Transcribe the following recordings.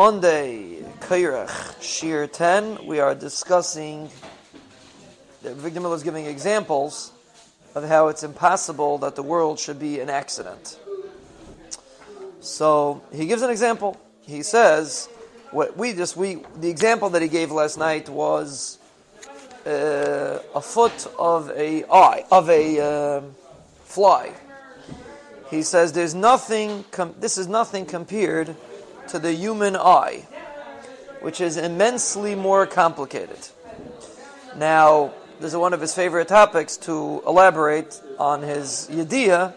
Monday, Kairach, Shiur 10, we are discussing, Avigdor Miller is giving examples of how it's impossible that the world should be an accident. So he gives an example. He says, what we just, we, the example that he gave last night was uh, a foot of a eye, of a uh, fly. He says there's nothing, com- this is nothing compared to the human eye, which is immensely more complicated. Now, this is one of his favorite topics to elaborate on his yediyah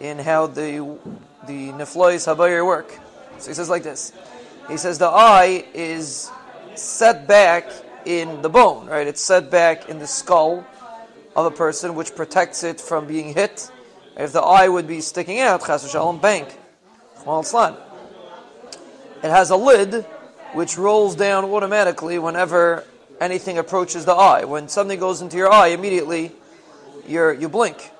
in how the the neflois habayir work. So he says like this. He says the eye is set back in the bone, right? It's set back in the skull of a person, which protects it from being hit. If the eye would be sticking out, chas v'shalom, bank. It has a lid which rolls down automatically whenever anything approaches the eye. When something goes into your eye, immediately you you blink.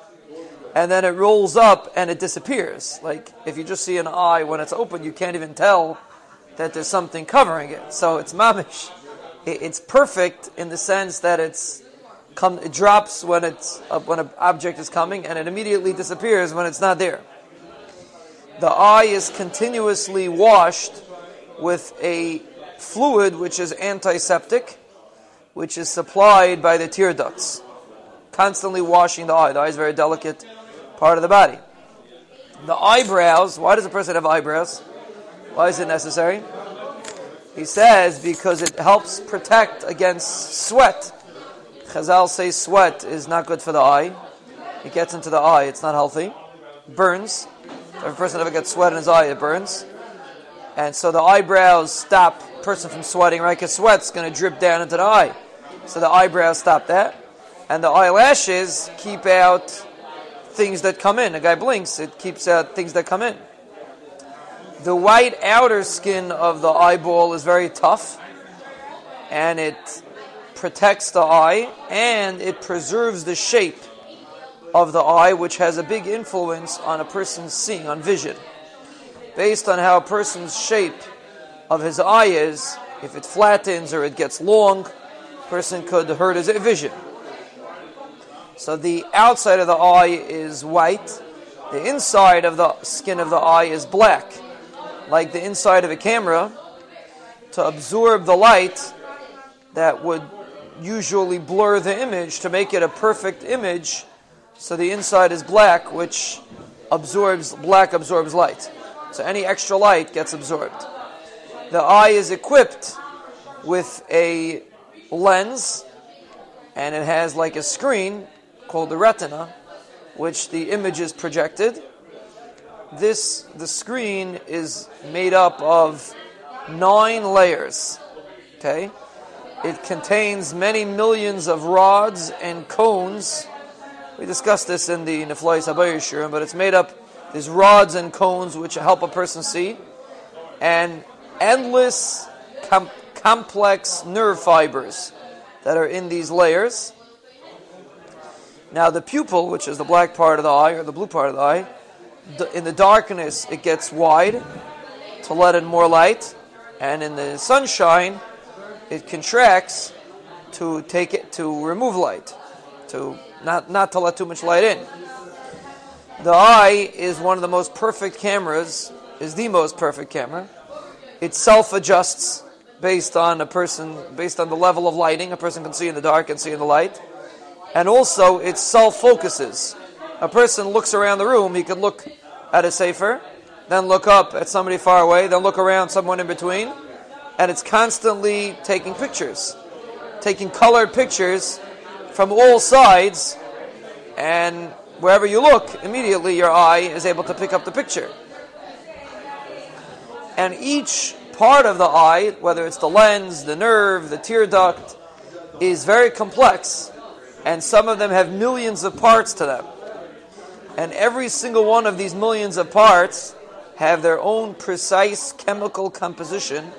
And then it rolls up and it disappears. Like if you just see an eye when it's open, you can't even tell that there's something covering it. So it's mamish. It's perfect in the sense that it's come, it drops when it's uh, when an object is coming, and it immediately disappears when it's not there. The eye is continuously washed with a fluid which is antiseptic, which is supplied by the tear ducts, constantly washing the eye. The eye is a very delicate part of the body. The eyebrows, why does a person have eyebrows? Why is it necessary? He says because it helps protect against sweat. Chazal says sweat is not good for the eye. It gets into the eye, it's not healthy. Burns. If a person ever gets sweat in his eye, it burns. And so the eyebrows stop person from sweating, right? Because sweat's going to drip down into the eye. So the eyebrows stop that. And the eyelashes keep out things that come in. A guy blinks, it keeps out things that come in. The white outer skin of the eyeball is very tough and it protects the eye and it preserves the shape of the eye, which has a big influence on a person's seeing, on vision based on how a person's shape of his eye is, if it flattens or it gets long, person could hurt his vision. So the outside of the eye is white, the inside of the skin of the eye is black, like the inside of a camera, to absorb the light that would usually blur the image to make it a perfect image. So the inside is black, which absorbs black absorbs light. So any extra light gets absorbed. The eye is equipped with a lens, and it has like a screen called the retina, which the image is projected. This the screen is made up of nine layers. Okay, it contains many millions of rods and cones. We discussed this in the Neflois Habayir but it's made up there's rods and cones which help a person see, and endless com- complex nerve fibers that are in these layers. Now, the pupil, which is the black part of the eye or the blue part of the eye, in the darkness it gets wide to let in more light, and in the sunshine it contracts to take it to remove light, to not not to let too much light in. The eye is one of the most perfect cameras, is the most perfect camera. It self adjusts based on a person, based on the level of lighting. A person can see in the dark and see in the light. And also, it self focuses. A person looks around the room, he can look at a sefer, then look up at somebody far away, then look around someone in between, and it's constantly taking pictures, taking colored pictures from all sides, and wherever you look, immediately your eye is able to pick up the picture. And each part of the eye, whether it's the lens, the nerve, the tear duct, is very complex. And some of them have millions of parts to them. And every single one of these millions of parts have their own precise chemical composition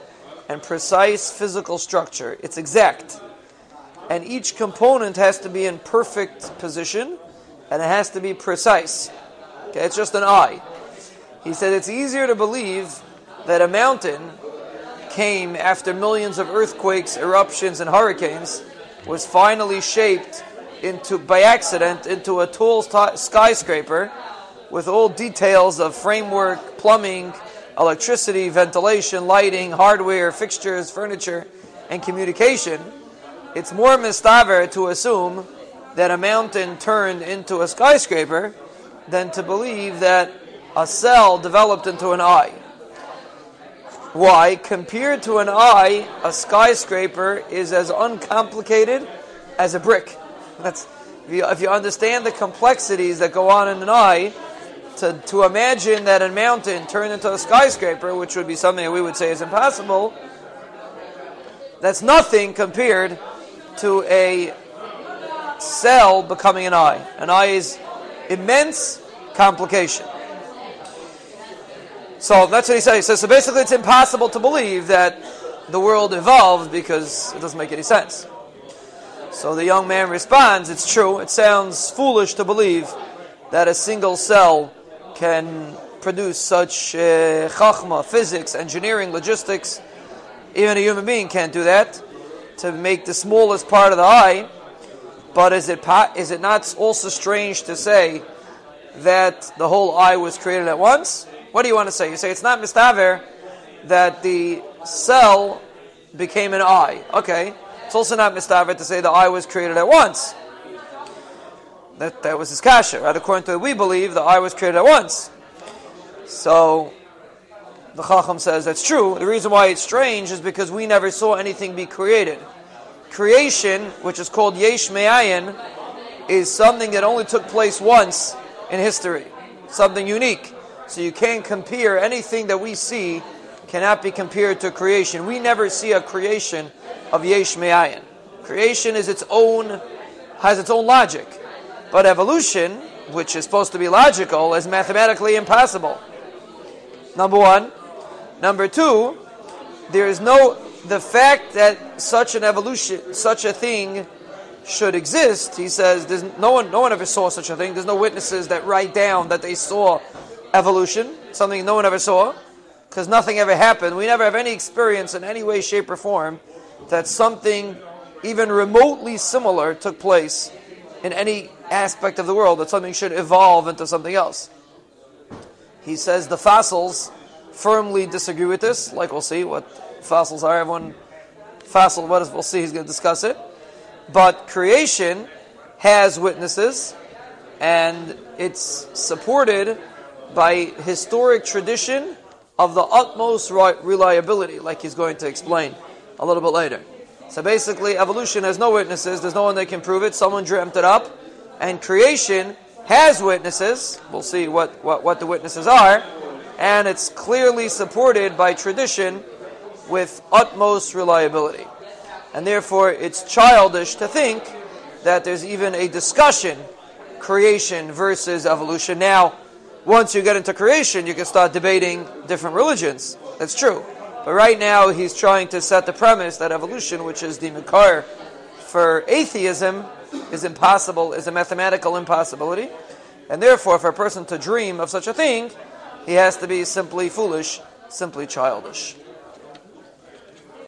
and precise physical structure. It's exact. And each component has to be in perfect position and it has to be precise. Okay, it's just an eye. He said it's easier to believe that a mountain came after millions of earthquakes, eruptions, and hurricanes was finally shaped into by accident into a tall skyscraper with all details of framework, plumbing, electricity, ventilation, lighting, hardware, fixtures, furniture, and communication, it's more mistaver to assume that a mountain turned into a skyscraper than to believe that a cell developed into an eye. Why? Compared to an eye, a skyscraper is as uncomplicated as a brick. That's if you, if you understand the complexities that go on in an eye, to, to imagine that a mountain turned into a skyscraper, which would be something that we would say is impossible, that's nothing compared to a cell becoming an eye. An eye is immense complication. So that's what he says. Says, so basically it's impossible to believe that the world evolved because it doesn't make any sense. So the young man responds, it's true, it sounds foolish to believe that a single cell can produce such uh, chachma, physics, engineering, logistics. Even a human being can't do that to make the smallest part of the eye. But is it, is it not also strange to say that the whole eye was created at once? What do you want to say? You say it's not mistaver that the cell became an eye. Okay. It's also not mistaver to say the eye was created at once. That, that was his kasha. Right? According to what we believe, the eye was created at once. So the Chacham says that's true. The reason why it's strange is because we never saw anything be created. Creation, which is called Yesh Me'ayin, is something that only took place once in history. Something unique. So you can't compare anything that we see cannot be compared to creation. We never see a creation of Yesh Me'ayin. Creation is its own, has its own logic. But evolution, which is supposed to be logical, is mathematically impossible. Number one. Number two, there is no, the fact that such an evolution, such a thing should exist, he says, there's no one, no one ever saw such a thing. There's no witnesses that write down that they saw evolution, something no one ever saw, because nothing ever happened. We never have any experience in any way, shape, or form that something even remotely similar took place in any aspect of the world, that something should evolve into something else. He says the fossils firmly disagree with this, like we'll see what fossils are. Everyone, fossil, what is, we'll see, he's going to discuss it. But creation has witnesses, and it's supported by historic tradition of the utmost reliability, like he's going to explain a little bit later. So basically, evolution has no witnesses. There's no one that can prove it. Someone dreamt it up. And creation has witnesses. We'll see what, what, what the witnesses are. And it's clearly supported by tradition with utmost reliability. And therefore, it's childish to think that there's even a discussion creation versus evolution. Now, once you get into creation, you can start debating different religions. That's true. But right now, he's trying to set the premise that evolution, which is the makar for atheism, is impossible, is a mathematical impossibility. And therefore, for a person to dream of such a thing, he has to be simply foolish, simply childish.